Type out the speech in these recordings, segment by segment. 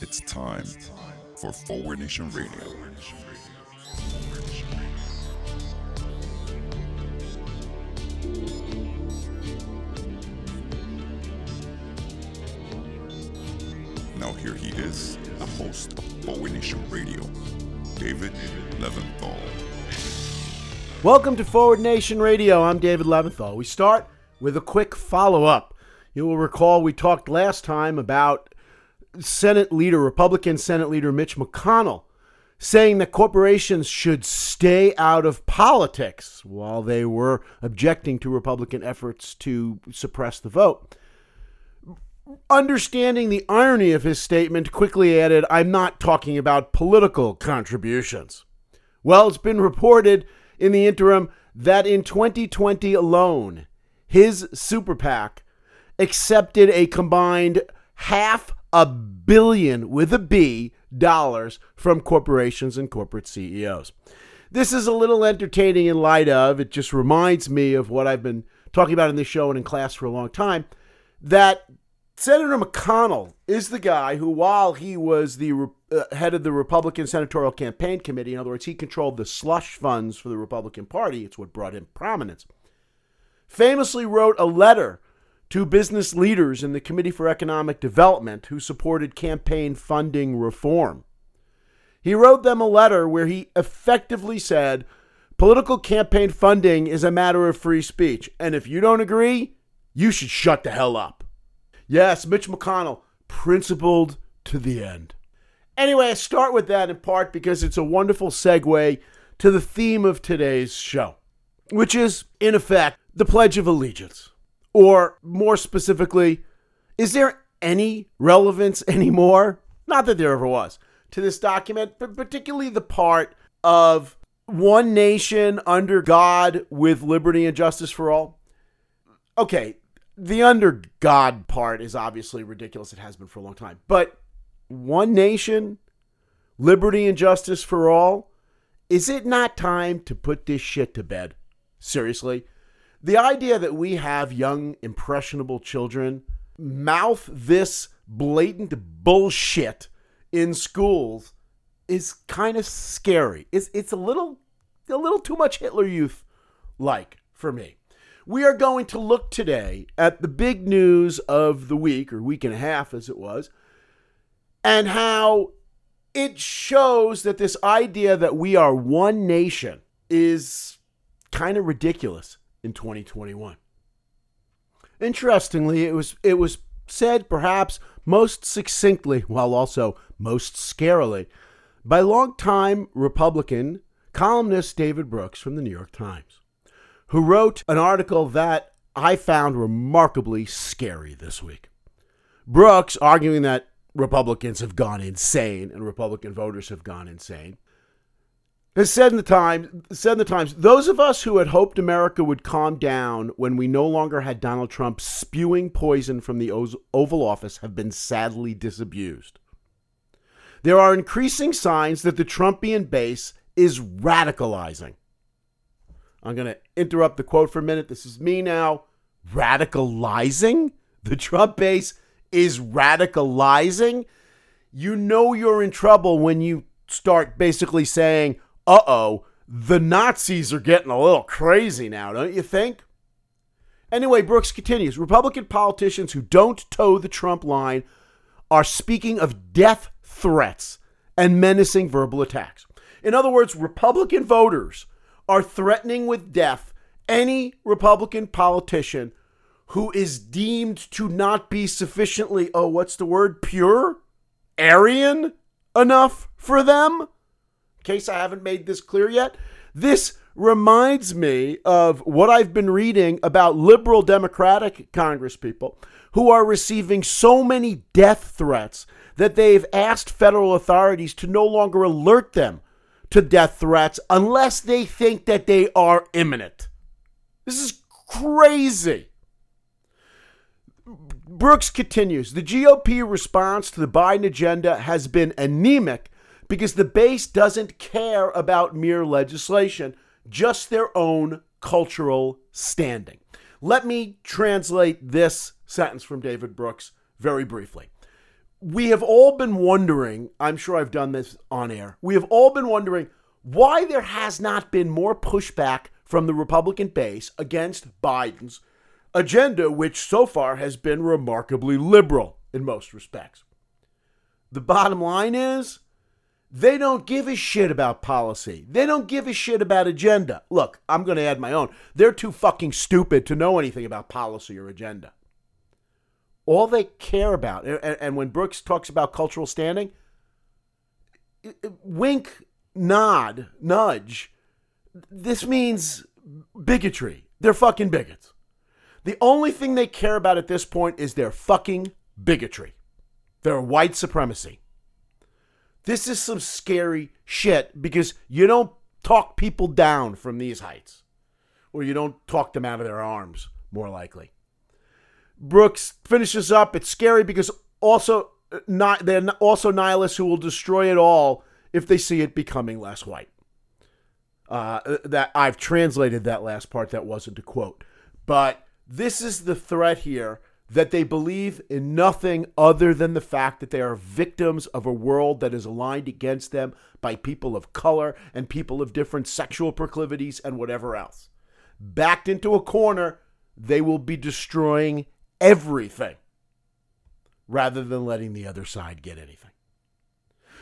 It's time for Forward Nation Radio. Now here he is, the host of Forward Nation Radio, David Leventhal. Welcome to Forward Nation Radio. I'm David Leventhal. We start with a quick follow up. You will recall we talked last time about Senate leader, Republican Senate leader Mitch McConnell, saying that corporations should stay out of politics while they were objecting to Republican efforts to suppress the vote. Understanding the irony of his statement, quickly added, I'm not talking about political contributions. Well, it's been reported in the interim that in 2020 alone, his super PAC accepted a combined half a billion with a B dollars from corporations and corporate CEOs. This is a little entertaining in light of it just reminds me of what I've been talking about in this show and in class for a long time that Senator McConnell is the guy who, while he was the uh, head of the Republican Senatorial Campaign Committee, in other words, he controlled the slush funds for the Republican Party, it's what brought him prominence, famously wrote a letter to business leaders in the Committee for Economic Development who supported campaign funding reform. He wrote them a letter where he effectively said, Political campaign funding is a matter of free speech, and if you don't agree, you should shut the hell up. Yes, Mitch McConnell, principled to the end. Anyway, I start with that in part because it's a wonderful segue to the theme of today's show, which is, in effect, the Pledge of Allegiance. Or more specifically, is there any relevance anymore? Not that there ever was to this document, but particularly the part of one nation under God with liberty and justice for all. Okay, the under God part is obviously ridiculous. It has been for a long time. But one nation, liberty and justice for all. Is it not time to put this shit to bed? Seriously? The idea that we have young, impressionable children mouth this blatant bullshit in schools is kind of scary. It's, it's a little a little too much Hitler Youth like for me. We are going to look today at the big news of the week, or week and a half as it was, and how it shows that this idea that we are one nation is kind of ridiculous in 2021. Interestingly, it was it was said perhaps most succinctly while also most scarily by longtime Republican columnist David Brooks from the New York Times who wrote an article that I found remarkably scary this week. Brooks, arguing that Republicans have gone insane and Republican voters have gone insane, has said in the Times, said in the Times, those of us who had hoped America would calm down when we no longer had Donald Trump spewing poison from the Oval Office have been sadly disabused. There are increasing signs that the Trumpian base is radicalizing. I'm going to interrupt the quote for a minute. This is me now. Radicalizing? The Trump base is radicalizing? You know you're in trouble when you start basically saying, uh oh, the Nazis are getting a little crazy now, don't you think? Anyway, Brooks continues Republican politicians who don't toe the Trump line are speaking of death threats and menacing verbal attacks. In other words, Republican voters are threatening with death any Republican politician who is deemed to not be sufficiently, oh, what's the word, pure? Aryan enough for them? Case I haven't made this clear yet, this reminds me of what I've been reading about liberal Democratic congresspeople who are receiving so many death threats that they've asked federal authorities to no longer alert them to death threats unless they think that they are imminent. This is crazy. Brooks continues The GOP response to the Biden agenda has been anemic because the base doesn't care about mere legislation, just their own cultural standing. Let me translate this sentence from David Brooks very briefly. We have all been wondering, I'm sure I've done this on air, we have all been wondering why there has not been more pushback from the Republican base against Biden's agenda, which so far has been remarkably liberal in most respects. The bottom line is they don't give a shit about policy. They don't give a shit about agenda. Look, I'm going to add my own. They're too fucking stupid to know anything about policy or agenda. All they care about, and, and when Brooks talks about cultural standing, wink, nod, nudge, this means bigotry. They're fucking bigots. The only thing they care about at this point is their fucking bigotry, their white supremacy. This is some scary shit because you don't talk people down from these heights, or you don't talk them out of their arms, more likely. Brooks finishes up. It's scary because also not they're also nihilists who will destroy it all if they see it becoming less white. Uh, that I've translated that last part. That wasn't a quote, but this is the threat here that they believe in nothing other than the fact that they are victims of a world that is aligned against them by people of color and people of different sexual proclivities and whatever else. Backed into a corner, they will be destroying everything rather than letting the other side get anything.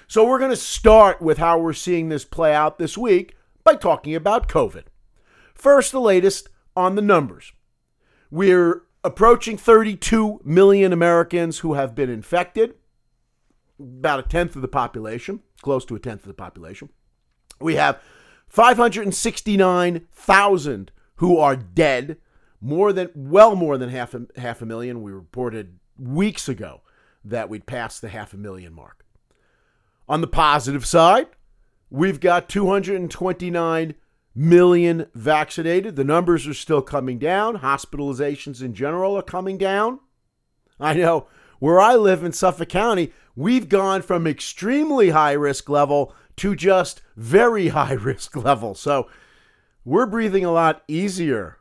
So, we're going to start with how we're seeing this play out this week by talking about COVID. First, the latest on the numbers. We're approaching 32 million Americans who have been infected, about a tenth of the population, close to a tenth of the population. We have 569,000 who are dead, more than well more than half a, half a million. We reported weeks ago that we'd passed the half a million mark. On the positive side, we've got 229 million vaccinated. The numbers are still coming down. Hospitalizations in general are coming down. I know where I live in Suffolk County, we've gone from extremely high risk level to just very high risk level. So we're breathing a lot easier,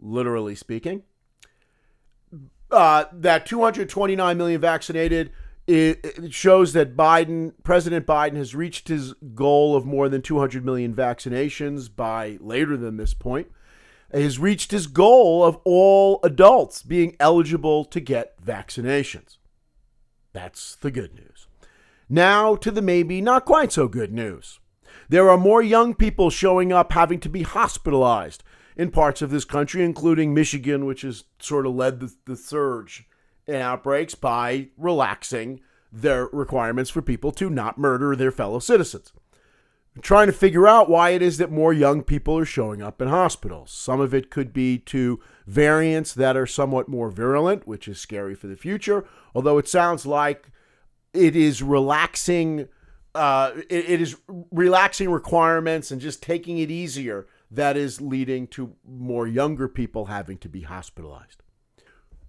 literally speaking. Uh, that 229 million vaccinated it, shows that Biden, President Biden, has reached his goal of more than 200 million vaccinations by later than this point. Has reached his goal of all adults being eligible to get vaccinations. That's the good news. Now to the maybe not quite so good news. There are more young people showing up having to be hospitalized in parts of this country, including Michigan, which has sort of led the, the surge in outbreaks by relaxing their requirements for people to not murder their fellow citizens. I'm trying to figure out why it is that more young people are showing up in hospitals. Some of it could be to variants that are somewhat more virulent, which is scary for the future, although it sounds like it is relaxing uh, it, it is relaxing requirements and just taking it easier that is leading to more younger people having to be hospitalized.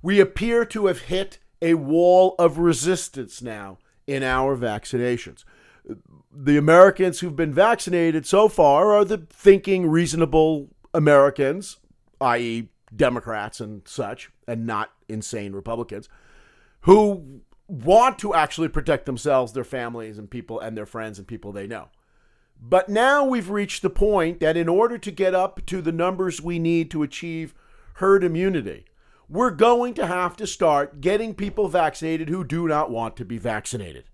We appear to have hit a wall of resistance now in our vaccinations. The Americans who've been vaccinated so far are the thinking, reasonable Americans, i.e., Democrats and such, and not insane Republicans, who want to actually protect themselves, their families, and people, and their friends and people they know. But now we've reached the point that in order to get up to the numbers we need to achieve herd immunity, we're going to have to start getting people vaccinated who do not want to be vaccinated.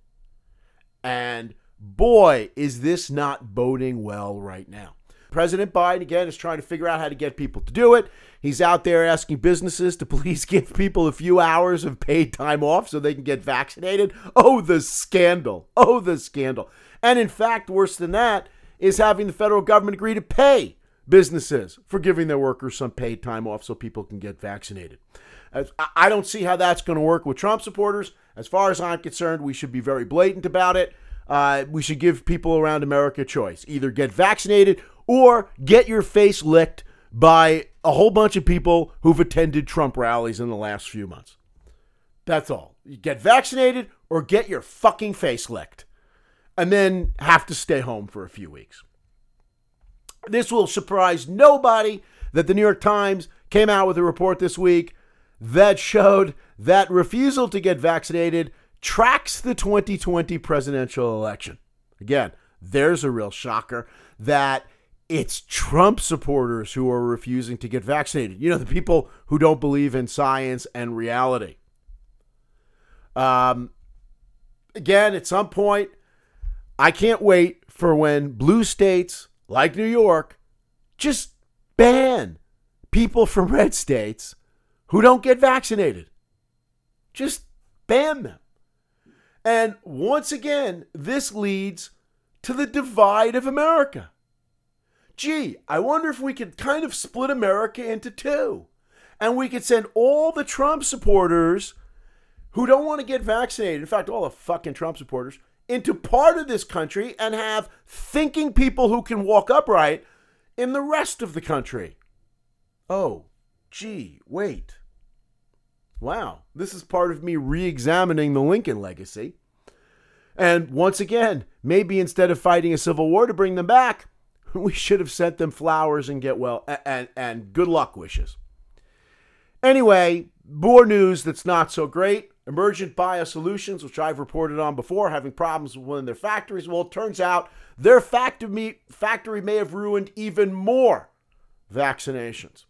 And boy, is this not boding well right now. President Biden, again, is trying to figure out how to get people to do it. He's out there asking businesses to please give people a few hours of paid time off so they can get vaccinated. Oh, the scandal. Oh, the scandal. And in fact, worse than that is having the federal government agree to pay businesses for giving their workers some paid time off so people can get vaccinated. I don't see how that's going to work with Trump supporters. As far as I'm concerned, we should be very blatant about it. Uh, we should give people around America a choice either get vaccinated or get your face licked by a whole bunch of people who've attended Trump rallies in the last few months. That's all. You get vaccinated or get your fucking face licked and then have to stay home for a few weeks. This will surprise nobody that the New York Times came out with a report this week that showed that refusal to get vaccinated tracks the 2020 presidential election. Again, there's a real shocker that it's Trump supporters who are refusing to get vaccinated. You know, the people who don't believe in science and reality. Um, again, at some point, I can't wait for when blue states like New York just ban people from red states who don't get vaccinated. Just ban them. And once again, this leads to the divide of America. Gee, I wonder if we could kind of split America into two. And we could send all the Trump supporters who don't want to get vaccinated, in fact, all the fucking Trump supporters, into part of this country and have thinking people who can walk upright in the rest of the country. Oh, gee, wait. Wow, this is part of me re examining the Lincoln legacy. And once again, maybe instead of fighting a civil war to bring them back, we should have sent them flowers and get well and, and, good luck wishes. Anyway, more news that's not so great. Emergent Biosolutions, which I've reported on before, having problems with one of their factories. Well, it turns out their factory may have ruined even more vaccinations.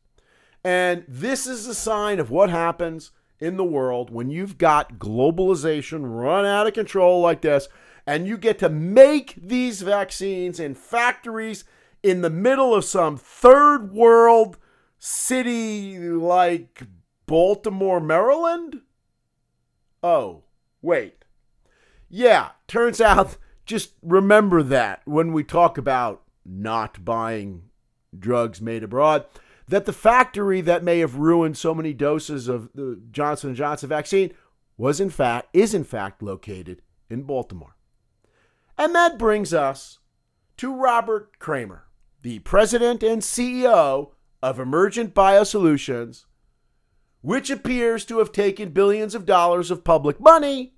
And this is a sign of what happens in the world when you've got globalization run out of control like this, and you get to make these vaccines in factories in the middle of some third world city like Baltimore, Maryland? Oh, wait. Yeah, turns out, just remember that when we talk about not buying drugs made abroad that the factory that may have ruined so many doses of the Johnson & Johnson vaccine was in fact is in fact located in Baltimore. And that brings us to Robert Kramer, the president and CEO of Emergent Biosolutions, which appears to have taken billions of dollars of public money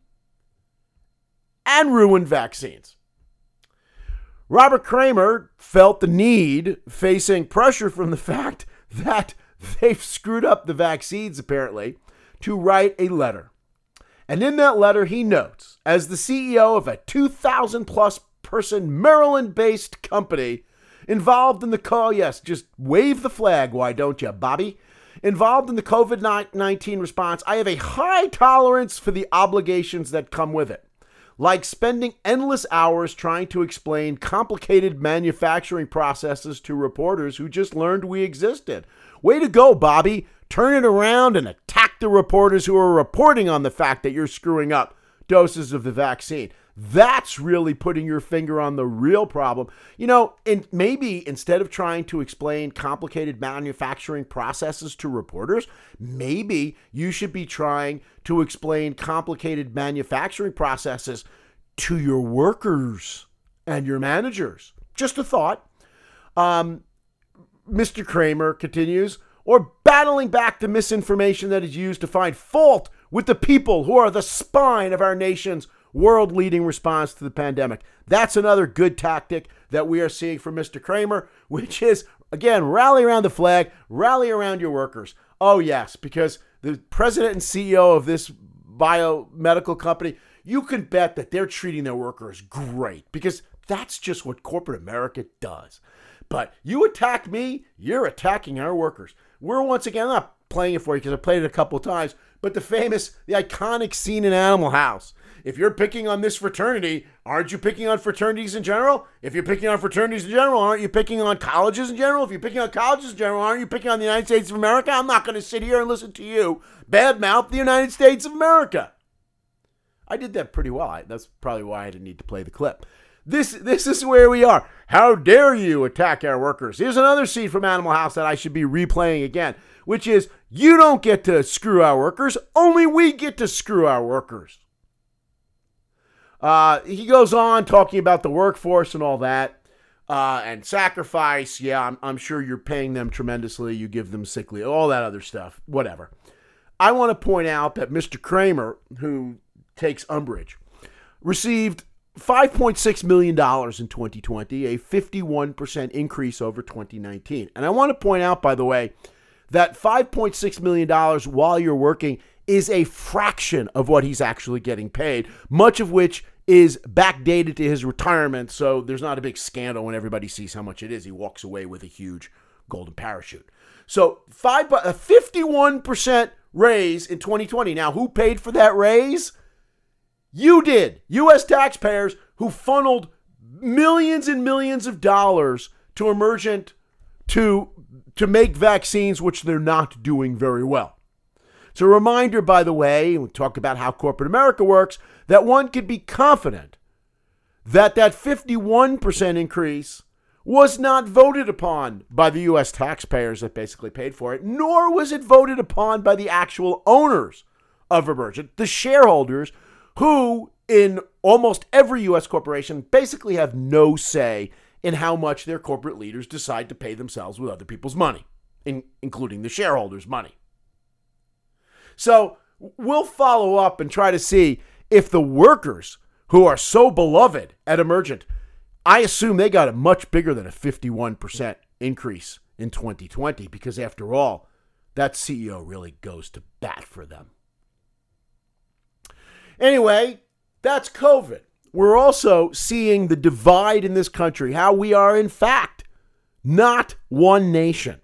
and ruined vaccines. Robert Kramer felt the need, facing pressure from the fact that they've screwed up the vaccines, apparently, to write a letter. And in that letter, he notes as the CEO of a 2,000 plus person Maryland based company involved in the call, yes, just wave the flag, why don't you, Bobby? Involved in the COVID 19 response, I have a high tolerance for the obligations that come with it like spending endless hours trying to explain complicated manufacturing processes to reporters who just learned we existed. Way to go, Bobby. Turn it around and attack the reporters who are reporting on the fact that you're screwing up doses of the vaccine. That's really putting your finger on the real problem. You know, and maybe instead of trying to explain complicated manufacturing processes to reporters, maybe you should be trying to explain complicated manufacturing processes to your workers and your managers. Just a thought. Um, Mr. Kramer continues, or battling back the misinformation that is used to find fault with the people who are the spine of our nation's world leading response to the pandemic. That's another good tactic that we are seeing from Mr. Kramer, which is, again, rally around the flag, rally around your workers. Oh, yes, because the president and CEO of this biomedical company, you can bet that they're treating their workers great because that's just what corporate America does. But you attack me, you're attacking our workers. We're once again not playing it for you because I played it a couple of times, but the famous, the iconic scene in Animal House if you're picking on this fraternity, aren't you picking on fraternities in general? If you're picking on fraternities in general, aren't you picking on colleges in general? If you're picking on colleges in general, aren't you picking on the United States of America? I'm not going to sit here and listen to you badmouth the United States of America. I did that pretty well. I, that's probably why I didn't need to play the clip. This this is where we are. How dare you attack our workers? Here's another scene from Animal House that I should be replaying again, which is you don't get to screw our workers, only we get to screw our workers. Uh, he goes on talking about the workforce and all that. Uh, and sacrifice, yeah, I'm, I'm sure you're paying them tremendously. You give them sick leave, all that other stuff, whatever. I want to point out that Mr. Kramer, who takes umbrage, received $5.6 million in 2020, a 51% increase over 2019. And I want to point out, by the way, that $5.6 million while you're working is a fraction of what he's actually getting paid, much of which is backdated to his retirement. So there's not a big scandal when everybody sees how much it is. He walks away with a huge golden parachute. So five, a 51% raise in 2020. Now, who paid for that raise? You did. U.S. taxpayers who funneled millions and millions of dollars to Emergent to to make vaccines, which they're not doing very well. It's a reminder, by the way, we talk about how corporate America works, that one could be confident that that 51% increase was not voted upon by the U.S. taxpayers that basically paid for it, nor was it voted upon by the actual owners of Emergent, the shareholders, who in almost every U.S. corporation basically have no say in how much their corporate leaders decide to pay themselves with other people's money, in, including the shareholders' money. So we'll follow up and try to see if the workers who are so beloved at Emergent, I assume they got a much bigger than a 51% increase in 2020 because, after all, that CEO really goes to bat for them. Anyway, that's COVID. We're also seeing the divide in this country, how we are, in fact, not one nation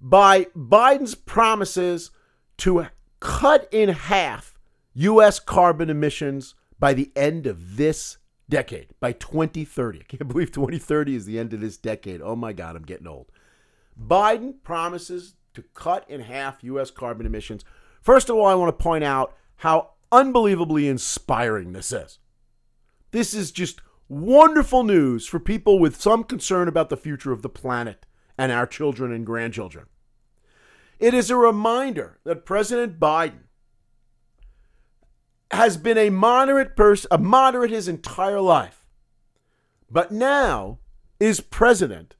by Biden's promises to cut in half U.S. carbon emissions by the end of this decade, by 2030. I can't believe 2030 is the end of this decade. Oh my God, I'm getting old. Biden promises to cut in half U.S. carbon emissions. First of all, I want to point out how unbelievably inspiring this is. This is just wonderful news for people with some concern about the future of the planet and our children and grandchildren. It is a reminder that President Biden has been a moderate person, a moderate his entire life, but now is president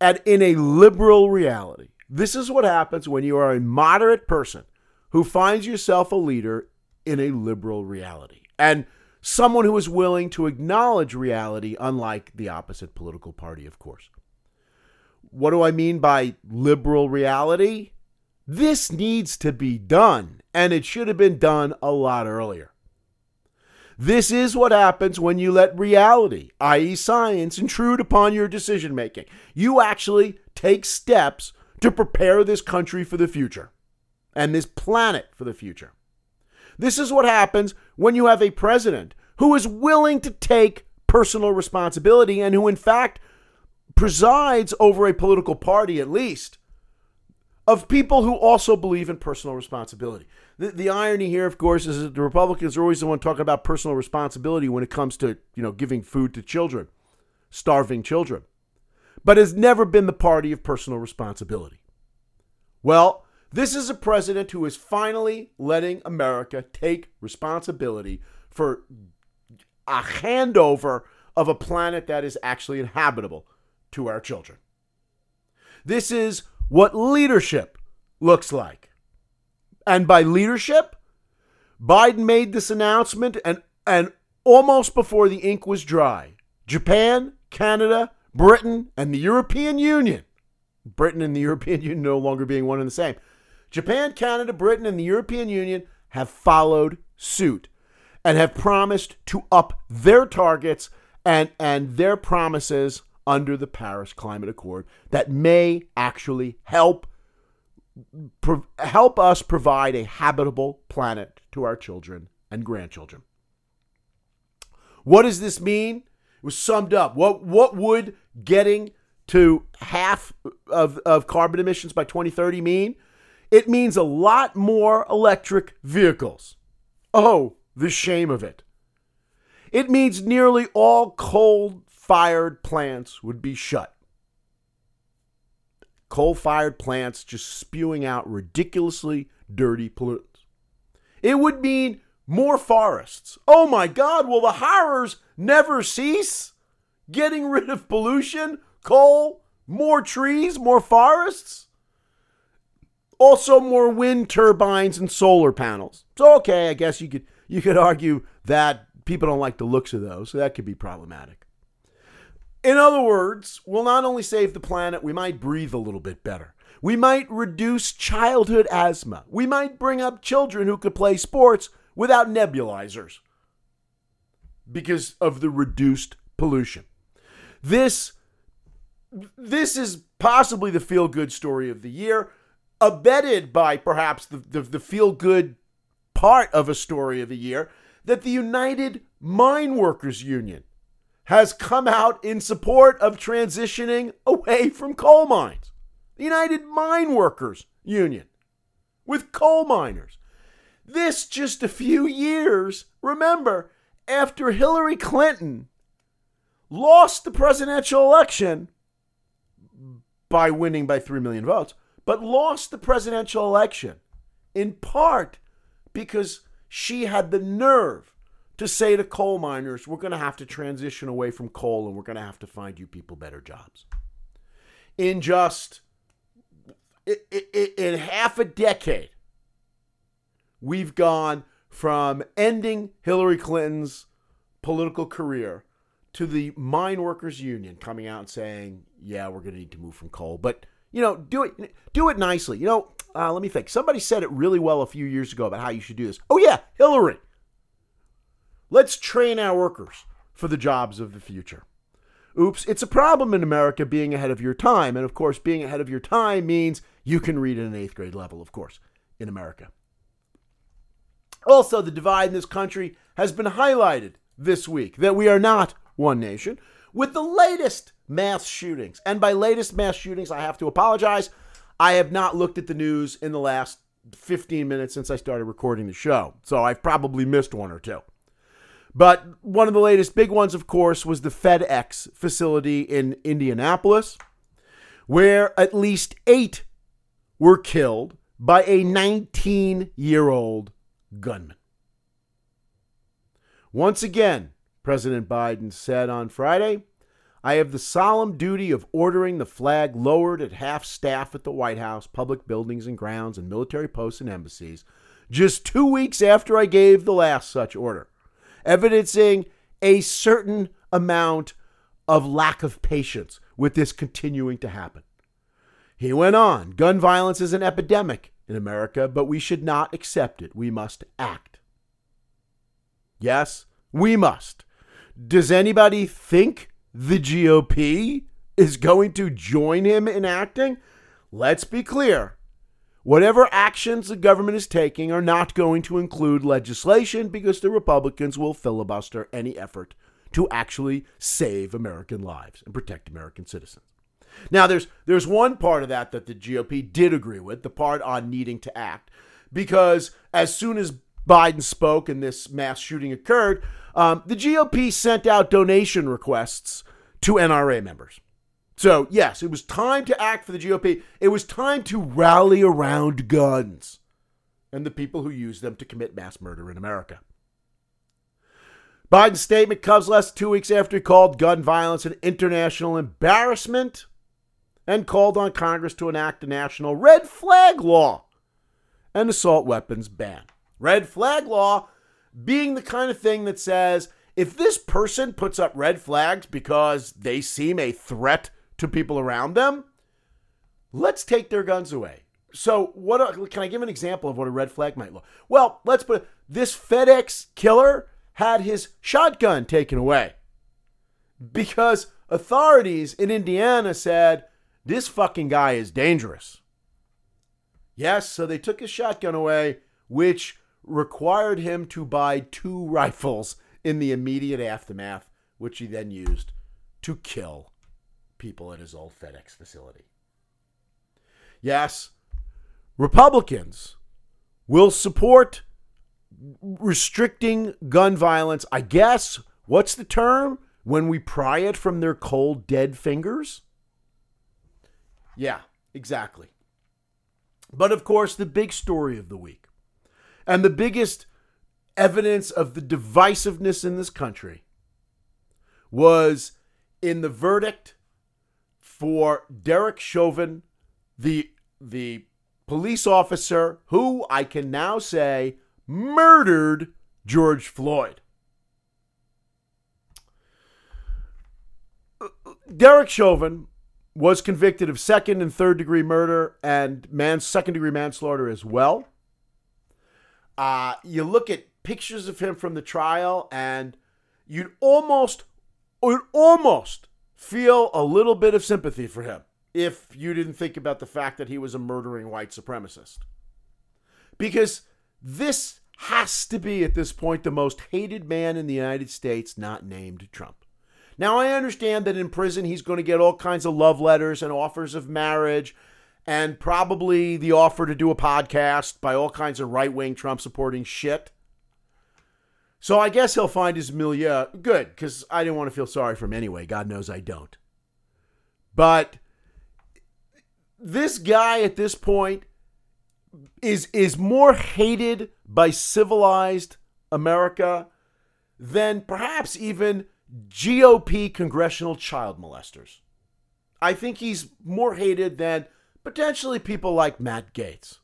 at in a liberal reality. This is what happens when you are a moderate person who finds yourself a leader in a liberal reality and someone who is willing to acknowledge reality, unlike the opposite political party, of course. What do I mean by liberal reality? This needs to be done, and it should have been done a lot earlier. This is what happens when you let reality, i.e., science, intrude upon your decision making. You actually take steps to prepare this country for the future and this planet for the future. This is what happens when you have a president who is willing to take personal responsibility and who, in fact, presides over a political party, at least, of people who also believe in personal responsibility. The, the irony here, of course, is that the Republicans are always the one talking about personal responsibility when it comes to you know giving food to children, starving children, but has never been the party of personal responsibility. Well, this is a president who is finally letting America take responsibility for a handover of a planet that is actually inhabitable to our children. This is what leadership looks like. And by leadership, Biden made this announcement and, and almost before the ink was dry, Japan, Canada, Britain, and the European Union, Britain and the European Union no longer being one and the same, Japan, Canada, Britain, and the European Union have followed suit and have promised to up their targets and, and their promises under the Paris Climate Accord that may actually help pro- help us provide a habitable planet to our children and grandchildren. What does this mean? It was summed up. What what would getting to half of, of carbon emissions by 2030 mean? It means a lot more electric vehicles. Oh, the shame of it. It means nearly all coal fired plants would be shut. Coal fired plants just spewing out ridiculously dirty pollutants. It would mean more forests. Oh my God, will the horrors never cease? Getting rid of pollution, coal, more trees, more forests? Also more wind turbines and solar panels. So okay, I guess you could you could argue that people don't like the looks of those, so that could be problematic. In other words, we'll not only save the planet, we might breathe a little bit better. We might reduce childhood asthma. We might bring up children who could play sports without nebulizers because of the reduced pollution. This this is possibly the feel good story of the year, abetted by perhaps the, the, the feel good part of a story of the year that the United Mine Workers Union has come out in support of transitioning away from coal mines. The United Mine Workers Union with coal miners. This just a few years, remember, after Hillary Clinton lost the presidential election by winning by 3 million votes, but lost the presidential election in part because she had the nerve to say to coal miners, we're going to have to transition away from coal and we're going to have to find you people better jobs. In just in half a decade, we've gone from ending Hillary Clinton's political career to the mine workers union coming out and saying, "Yeah, we're going to need to move from coal." But, you know, do it do it nicely. You know, uh, let me think. Somebody said it really well a few years ago about how you should do this. Oh yeah, Hillary. Let's train our workers for the jobs of the future. Oops, it's a problem in America being ahead of your time. And of course, being ahead of your time means you can read at an eighth grade level, of course, in America. Also, the divide in this country has been highlighted this week that we are not one nation with the latest mass shootings. And by latest mass shootings, I have to apologize. I have not looked at the news in the last 15 minutes since I started recording the show. So I've probably missed one or two. But one of the latest big ones, of course, was the FedEx facility in Indianapolis, where at least eight were killed by a 19 year old gunman. Once again, President Biden said on Friday, I have the solemn duty of ordering the flag lowered at half staff at the White House, public buildings and grounds, and military posts and embassies, just two weeks after I gave the last such order, evidencing a certain amount of lack of patience with this continuing to happen. He went on gun violence is an epidemic in America, but we should not accept it. We must act. Yes, we must. Does anybody think the GOP is going to join him in acting? Let's be clear. Whatever actions the government is taking are not going to include legislation because the Republicans will filibuster any effort to actually save American lives and protect American citizens. Now, there's there's one part of that that the GOP did agree with, the part on needing to act, because as soon as Biden spoke and this mass shooting occurred, um, the GOP sent out donation requests to NRA members. So, yes, it was time to act for the GOP. It was time to rally around guns and the people who use them to commit mass murder in America. Biden's statement comes less two weeks after he called gun violence an international embarrassment and called on Congress to enact a national red flag law and assault weapons ban. Red flag law being the kind of thing that says if this person puts up red flags because they seem a threat to people around them, let's take their guns away. So, what can I give an example of what a red flag might look? Well, let's put this FedEx killer had his shotgun taken away because authorities in Indiana said this fucking guy is dangerous. Yes, so they took his shotgun away, which required him to buy two rifles in the immediate aftermath, which he then used to kill people at his old FedEx facility. Yes, Republicans will support restricting gun violence. I guess, what's the term? When we pry it from their cold, dead fingers? Yeah, exactly. But of course, the big story of the week and the biggest evidence of the divisiveness in this country was in the verdict for Derek Chauvin, the the police officer who I can now say murdered George Floyd. Derek Chauvin was convicted of second and third degree murder and man second degree manslaughter as well. Uh, you look at pictures of him from the trial, and you'd almost, you'd almost feel a little bit of sympathy for him if you didn't think about the fact that he was a murdering white supremacist. Because this has to be, at this point, the most hated man in the United States, not named Trump. Now, I understand that in prison he's going to get all kinds of love letters and offers of marriage and probably the offer to do a podcast by all kinds of right wing Trump supporting shit. So I guess he'll find his milieu good because I didn't want to feel sorry for him anyway. God knows I don't. But this guy at this point is is more hated by civilized America than perhaps even GOP congressional child molesters. I think he's more hated than potentially people like Matt Gaetz.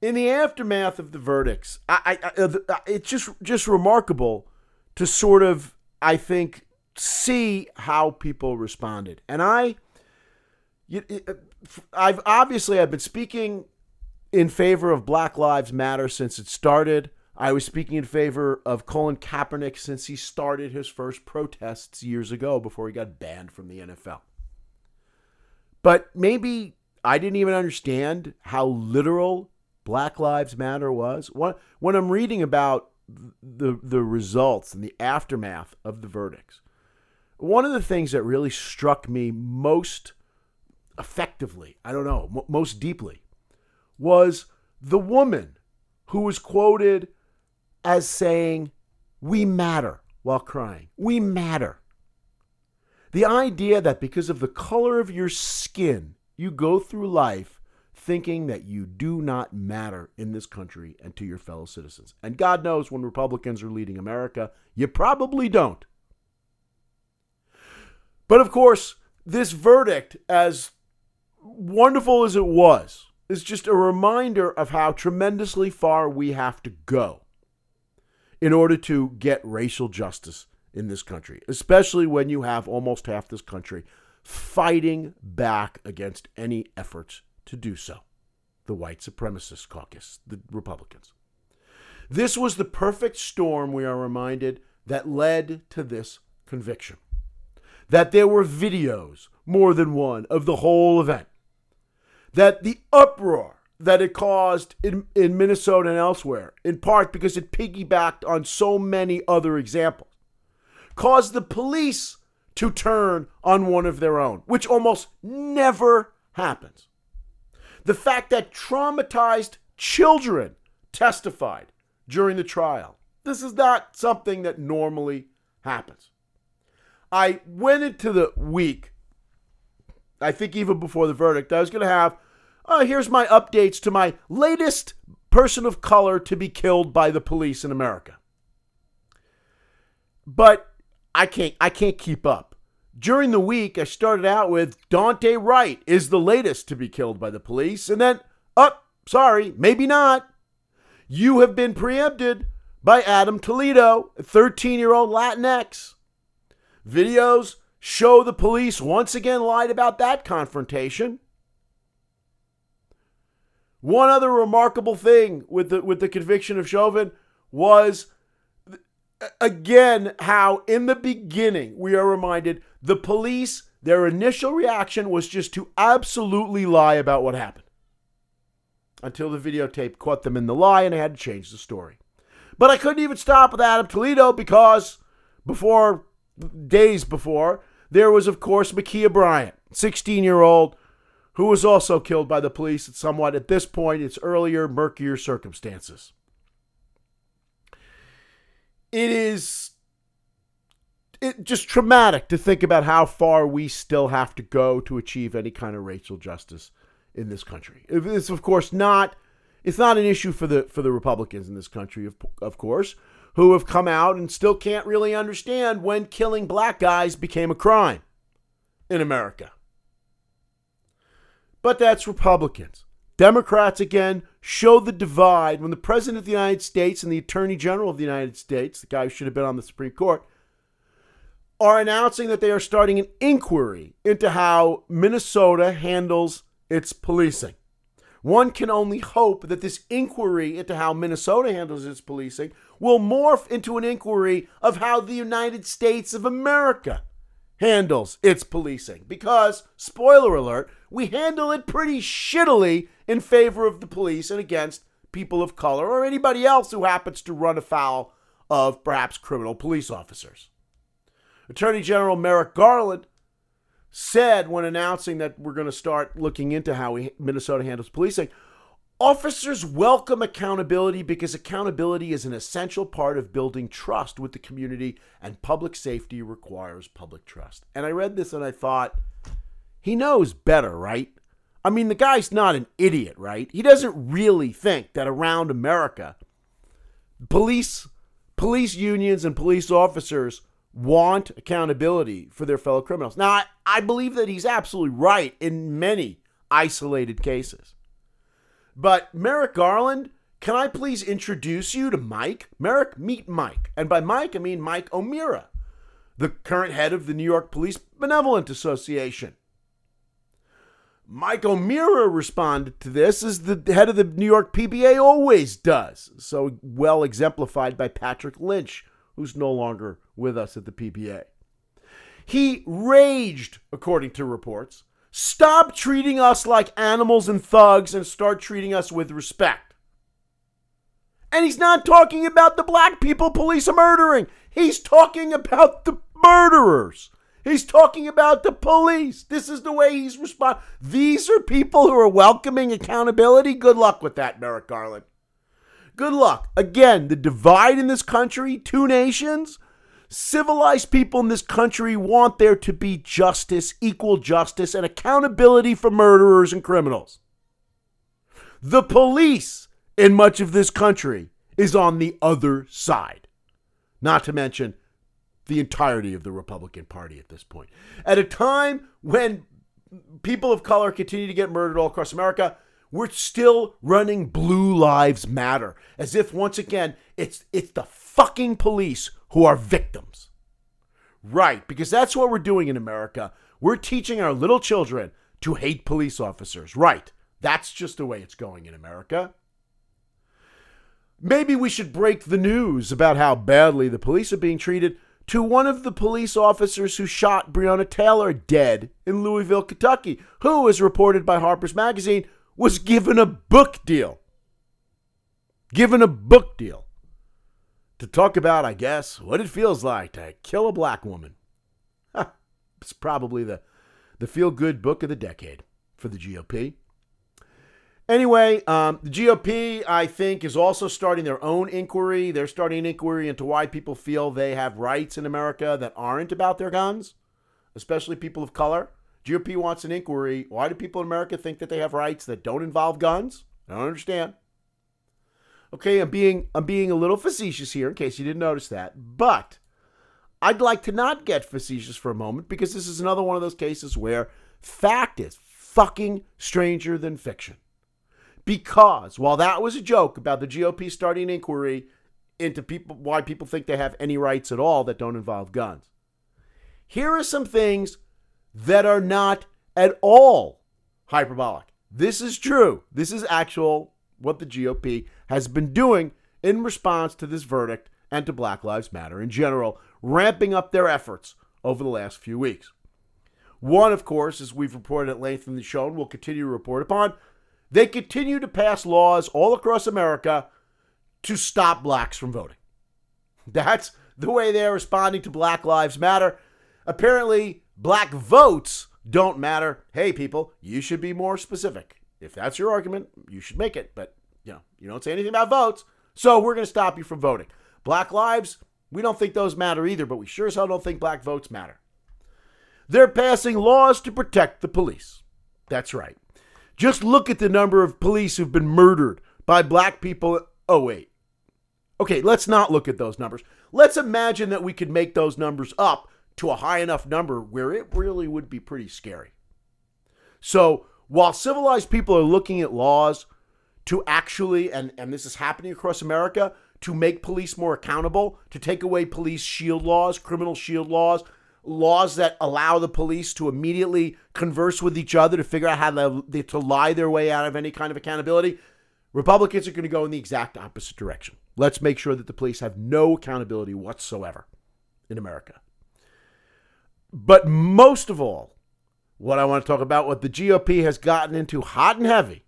In the aftermath of the verdicts, I, I, uh, uh, it's just just remarkable to sort of, I think, see how people responded. And I, uh, I've obviously I've been speaking in favor of Black Lives Matter since it started. I was speaking in favor of Colin Kaepernick since he started his first protests years ago before he got banned from the NFL. But maybe I didn't even understand how literal Black Lives Matter was. When I'm reading about the, the results and the aftermath of the verdicts, one of the things that really struck me most effectively, I don't know, most deeply, was the woman who was quoted as saying, We matter while crying. We matter. The idea that because of the color of your skin, you go through life thinking that you do not matter in this country and to your fellow citizens. And God knows when Republicans are leading America, you probably don't. But of course, this verdict, as wonderful as it was, is just a reminder of how tremendously far we have to go in order to get racial justice in this country, especially when you have almost half this country fighting back against any efforts to do so. The white supremacist caucus, the Republicans. This was the perfect storm, we are reminded, that led to this conviction. That there were videos, more than one, of the whole event. That the uproar that it caused in, in Minnesota and elsewhere, in part because it piggybacked on so many other examples, caused the police to turn on one of their own, which almost never happens. The fact that traumatized children testified during the trial. This is not something that normally happens. I went into the week, I think even before the verdict, I was going to have uh, here's my updates to my latest person of color to be killed by the police in America. But I can't I can't keep up. During the week, I started out with Daunte Wright is the latest to be killed by the police, and then, up, oh, sorry, maybe not. You have been preempted by Adam Toledo, a 13 year old Latinx. Videos show the police once again lied about that confrontation. One other remarkable thing with the with the conviction of Chauvin was again how in the beginning we are reminded the police their initial reaction was just to absolutely lie about what happened until the videotape caught them in the lie and they had to change the story. But I couldn't even stop with Adam Toledo because before days before there was of course Ma'Khia Bryant, 16 year old who was also killed by the police at somewhat, at this point, it's earlier, murkier circumstances. It is it just traumatic to think about how far we still have to go to achieve any kind of racial justice in this country. It's of course not it's not an issue for the for the Republicans in this country of of course, who have come out and still can't really understand when killing black guys became a crime in America. But that's Republicans. Democrats, again, show the divide when the President of the United States and the Attorney General of the United States, the guy who should have been on the Supreme Court, are announcing that they are starting an inquiry into how Minnesota handles its policing. One can only hope that this inquiry into how Minnesota handles its policing will morph into an inquiry of how the United States of America handles its policing. Because, spoiler alert, we handle it pretty shittily in favor of the police and against people of color or anybody else who happens to run afoul of perhaps criminal police officers. Attorney General Merrick Garland said when announcing that we're going to start looking into how we, Minnesota handles policing, officers welcome accountability because accountability is an essential part of building trust with the community and public safety requires public trust. And I read this and I thought, he knows better, right? I mean, the guy's not an idiot, right? He doesn't really think that around America, police police unions and police officers want accountability for their fellow criminals. Now, I, I believe that he's absolutely right in many isolated cases. But Merrick Garland, can I please introduce you to Mike? Merrick, meet Mike. And by Mike, I mean Mike O'Meara, the current head of the New York Police Benevolent Association. Mike O'Meara responded to this as the head of the New York PBA always does, so well exemplified by Patrick Lynch, who's no longer with us at the PBA. He raged, according to reports. Stop treating us like animals and thugs and start treating us with respect. And he's not talking about the black people police are murdering. He's talking about the murderers. He's talking about the police. This is the way he's responding. These are people who are welcoming accountability. Good luck with that, Merrick Garland. Good luck. Again, the divide in this country, two nations. Civilized people in this country want there to be justice, equal justice, and accountability for murderers and criminals. The police in much of this country is on the other side. Not to mention the entirety of the Republican Party at this point. At a time when people of color continue to get murdered all across America, we're still running Blue Lives Matter as if once again it's it's the fucking police who are victims. Right, because that's what we're doing in America. We're teaching our little children to hate police officers. Right. That's just the way it's going in America. Maybe we should break the news about how badly the police are being treated to one of the police officers who shot Breonna Taylor dead in Louisville, Kentucky, who, as reported by Harper's Magazine, was given a book deal. Given a book deal to talk about, I guess, what it feels like to kill a black woman. it's probably the, the feel good book of the decade for the GOP. Anyway, um, the GOP, I think, is also starting their own inquiry. They're starting an inquiry into why people feel they have rights in America that aren't about their guns, especially people of color. GOP wants an inquiry. Why do people in America think that they have rights that don't involve guns? I don't understand. Okay, I'm being I'm being a little facetious here in case you didn't notice that. But I'd like to not get facetious for a moment because this is another one of those cases where fact is fucking stranger than fiction. Because while that was a joke about the GOP starting an inquiry into people why people think they have any rights at all that don't involve guns, here are some things that are not at all hyperbolic. This is true. This is actual what the GOP has been doing in response to this verdict and to Black Lives Matter in general, ramping up their efforts over the last few weeks. One, of course, as we've reported at length in the show and will continue to report upon, they continue to pass laws all across America to stop blacks from voting. That's the way they're responding to Black Lives Matter. Apparently, black votes don't matter. Hey, people, you should be more specific. If that's your argument, you should make it. But, you know, you don't say anything about votes, so we're going to stop you from voting. Black lives, we don't think those matter either, but we sure as hell don't think black votes matter. They're passing laws to protect the police. That's right. Just look at the number of police who've been murdered by black people. Oh, wait. Okay, let's not look at those numbers. Let's imagine that we could make those numbers up to a high enough number where it really would be pretty scary. So, while civilized people are looking at laws to actually, and, and this is happening across America, to make police more accountable, to take away police shield laws, criminal shield laws, laws that allow the police to immediately converse with each other to figure out how to, to lie their way out of any kind of accountability. Republicans are going to go in the exact opposite direction. Let's make sure that the police have no accountability whatsoever in America. But most of all, what I want to talk about, what the GOP has gotten into hot and heavy,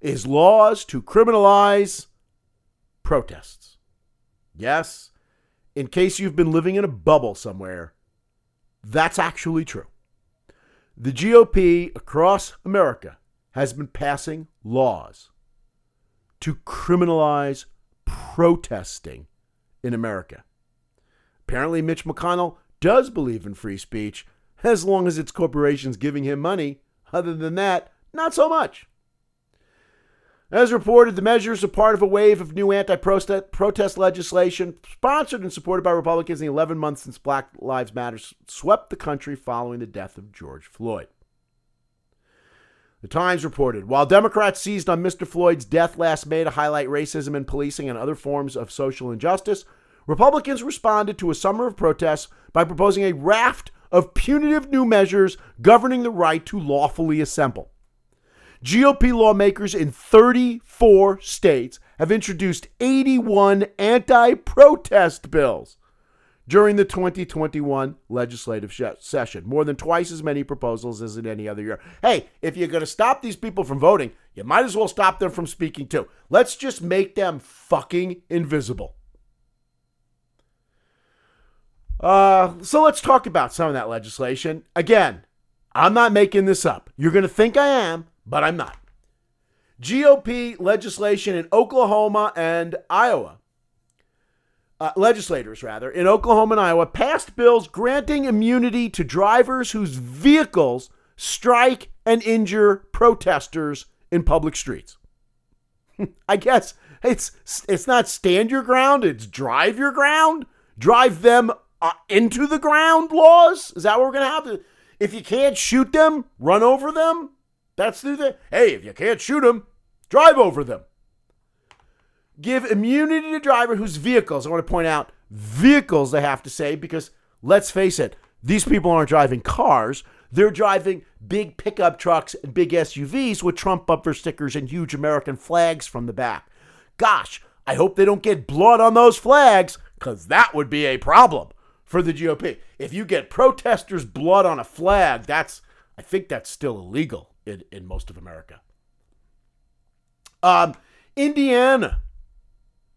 is laws to criminalize protests. Yes, in case you've been living in a bubble somewhere, that's actually true. The GOP across America has been passing laws to criminalize protesting in America. Apparently, Mitch McConnell does believe in free speech as long as it's corporations giving him money. Other than that, not so much. As reported, the measures are part of a wave of new anti protest legislation sponsored and supported by Republicans in the 11 months since Black Lives Matter swept the country following the death of George Floyd. The Times reported while Democrats seized on Mr. Floyd's death last May to highlight racism in policing and other forms of social injustice, Republicans responded to a summer of protests by proposing a raft of punitive new measures governing the right to lawfully assemble. GOP lawmakers in 34 states have introduced 81 anti protest bills during the 2021 legislative session, more than twice as many proposals as in any other year. Hey, if you're going to stop these people from voting, you might as well stop them from speaking too. Let's just make them fucking invisible. Uh, so let's talk about some of that legislation. Again, I'm not making this up. You're going to think I am, but I'm not. GOP legislation in Oklahoma and Iowa, uh, legislators rather, in Oklahoma and Iowa passed bills granting immunity to drivers whose vehicles strike and injure protesters in public streets. I guess it's it's not stand your ground, it's drive your ground. Drive them uh, into the ground laws? Is that what we're going to have? If you can't shoot them, run over them? That's the thing. Hey, if you can't shoot them, drive over them. Give immunity to driver whose vehicles, I want to point out, vehicles they have to say, because let's face it, these people aren't driving cars. They're driving big pickup trucks and big SUVs with Trump bumper stickers and huge American flags from the back. Gosh, I hope they don't get blood on those flags, because that would be a problem for the GOP. If you get protesters' blood on a flag, that's I think that's still illegal in, in most of America. Um, Indiana.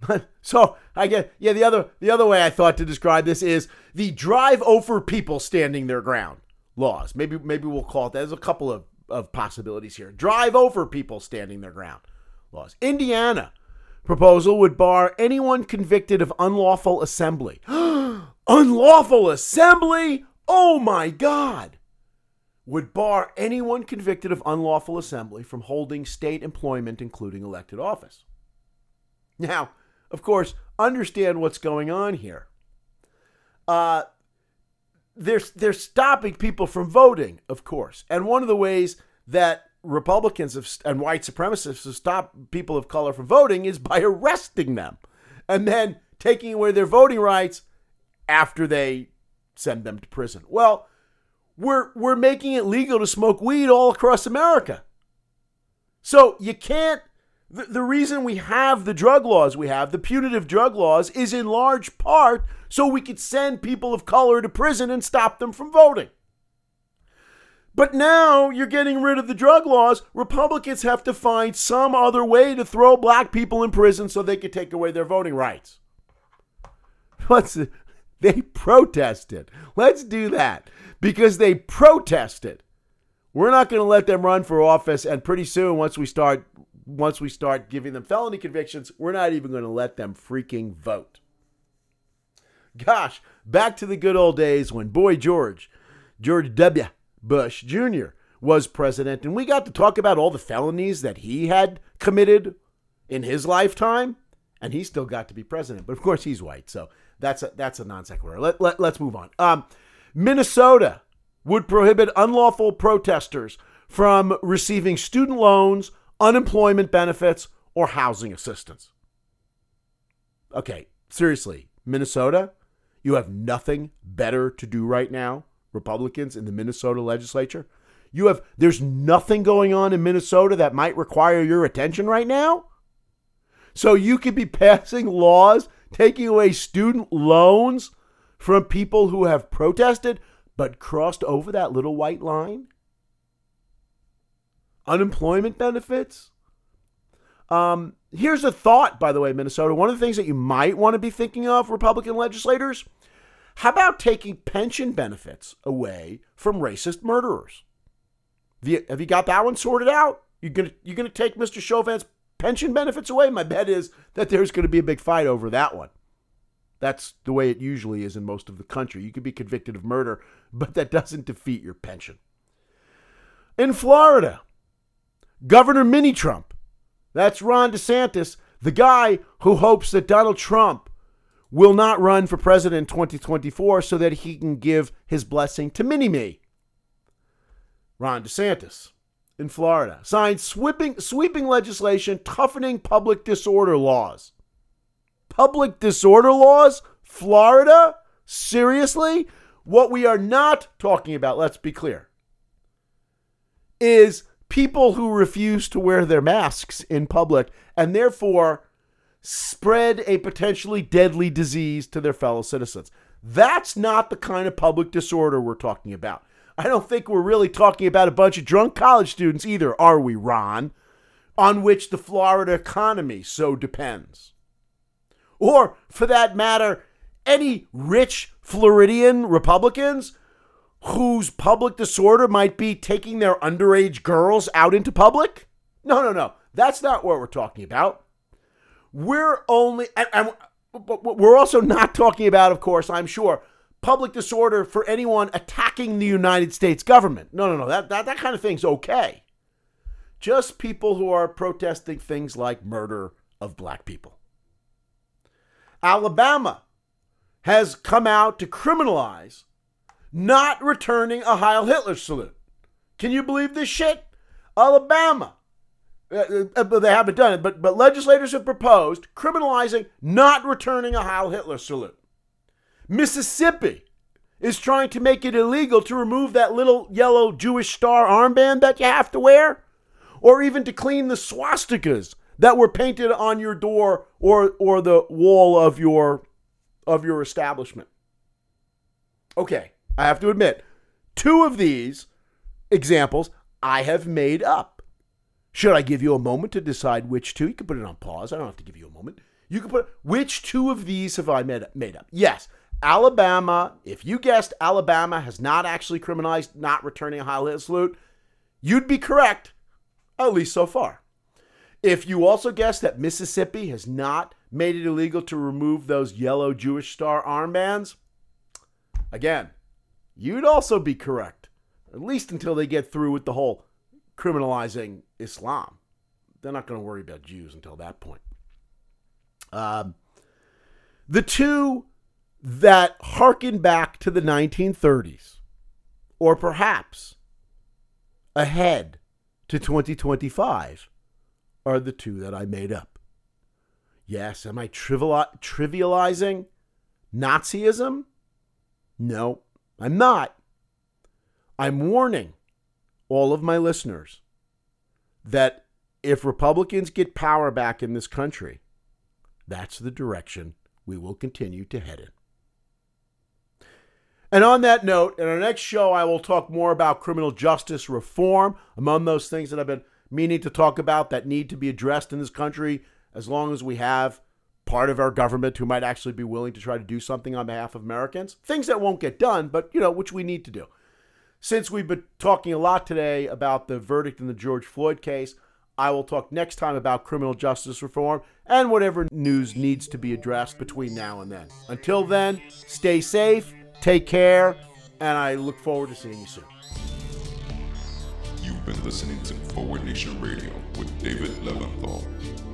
so I get yeah. The other the other way I thought to describe this is the drive over people standing their ground laws. Maybe maybe we'll call it that. There's a couple of, of possibilities here. Drive over people standing their ground laws. Indiana proposal would bar anyone convicted of unlawful assembly. unlawful assembly? Oh my God! Would bar anyone convicted of unlawful assembly from holding state employment, including elected office. Now, of course, understand what's going on here. Uh, they're, they're stopping people from voting, of course. And one of the ways that Republicans have, and white supremacists have stopped people of color from voting is by arresting them and then taking away their voting rights after they send them to prison. Well, we're we're making it legal to smoke weed all across America. So you can't the, the reason we have the drug laws we have, the punitive drug laws, is in large part so we could send people of color to prison and stop them from voting. But now you're getting rid of the drug laws. Republicans have to find some other way to throw black people in prison so they can take away their voting rights. What's they protested. Let's do that because they protested. We're not going to let them run for office and pretty soon once we start once we start giving them felony convictions, we're not even going to let them freaking vote. Gosh, back to the good old days when boy George, George W. Bush Jr. was president and we got to talk about all the felonies that he had committed in his lifetime and he still got to be president. But of course he's white, so that's a that's a non sequitur. Let, let, let's move on. Um, Minnesota would prohibit unlawful protesters from receiving student loans, unemployment benefits, or housing assistance. Okay, seriously, Minnesota? You have nothing better to do right now, Republicans in the Minnesota legislature. You have there's nothing going on in Minnesota that might require your attention right now. So you could be passing laws taking away student loans from people who have protested but crossed over that little white line. Unemployment benefits. Um, here's a thought, by the way, Minnesota. One of the things that you might want to be thinking of, Republican legislators, how about taking pension benefits away from racist murderers? Have you, have you got that one sorted out? You're gonna you gonna take Mr. Chauvin's pension benefits away? My bet is that there's going to be a big fight over that one. That's the way it usually is in most of the country. You could be convicted of murder, but that doesn't defeat your pension. In Florida, Governor Mini Trump, that's Ron DeSantis, the guy who hopes that Donald Trump will not run for president in 2024 so that he can give his blessing to Mini Me. Ron DeSantis in Florida signed sweeping, sweeping legislation toughening public disorder laws. Public disorder laws? Florida? Seriously? What we are not talking about, let's be clear, is people who refuse to wear their masks in public and therefore spread a potentially deadly disease to their fellow citizens. That's not the kind of public disorder we're talking about. I don't think we're really talking about a bunch of drunk college students either, are we, Ron? On which the Florida economy so depends. Or, for that matter, any rich Floridian Republicans whose public disorder might be taking their underage girls out into public? No, no, no. That's not what we're talking about. We're only, and, and we're also not talking about, of course, I'm sure, public disorder for anyone attacking the United States government. No, no, no. That, that, that kind of thing's okay. Just people who are protesting things like murder of black people. Alabama has come out to criminalize not returning a Heil Hitler salute. Can you believe this shit? Alabama. Uh, uh, they haven't done it, but, but legislators have proposed criminalizing not returning a Heil Hitler salute. Mississippi is trying to make it illegal to remove that little yellow Jewish star armband that you have to wear, or even to clean the swastikas that were painted on your door or, or the wall of your, of your establishment. Okay, I have to admit, two of these examples I have made up. Should I give you a moment to decide which two? You can put it on pause. I don't have to give you a moment. You can put which two of these have I made, made up? Yes, Alabama. If you guessed Alabama has not actually criminalized not returning a Hitler salute, you'd be correct, at least so far. If you also guessed that Mississippi has not made it illegal to remove those yellow Jewish star armbands, again, you'd also be correct, at least until they get through with the whole criminalizing Islam. They're not going to worry about Jews until that point. Um, the two that harken back to the 1930s, or perhaps ahead to 2025, are the two that I made up. Yes, am I trivializing Nazism? No, I'm not. I'm warning all of my listeners that if Republicans get power back in this country, that's the direction we will continue to head in. And on that note, in our next show, I will talk more about criminal justice reform, among those things that I've been meaning to talk about that need to be addressed in this country as long as we have part of our government who might actually be willing to try to do something on behalf of Americans. Things that won't get done, but you know, which we need to do. Since we've been talking a lot today about the verdict in the George Floyd case, I will talk next time about criminal justice reform and whatever news needs to be addressed between now and then. Until then, stay safe, take care, and I look forward to seeing you soon. You've been listening to Forward Nation Radio with David Leventhal.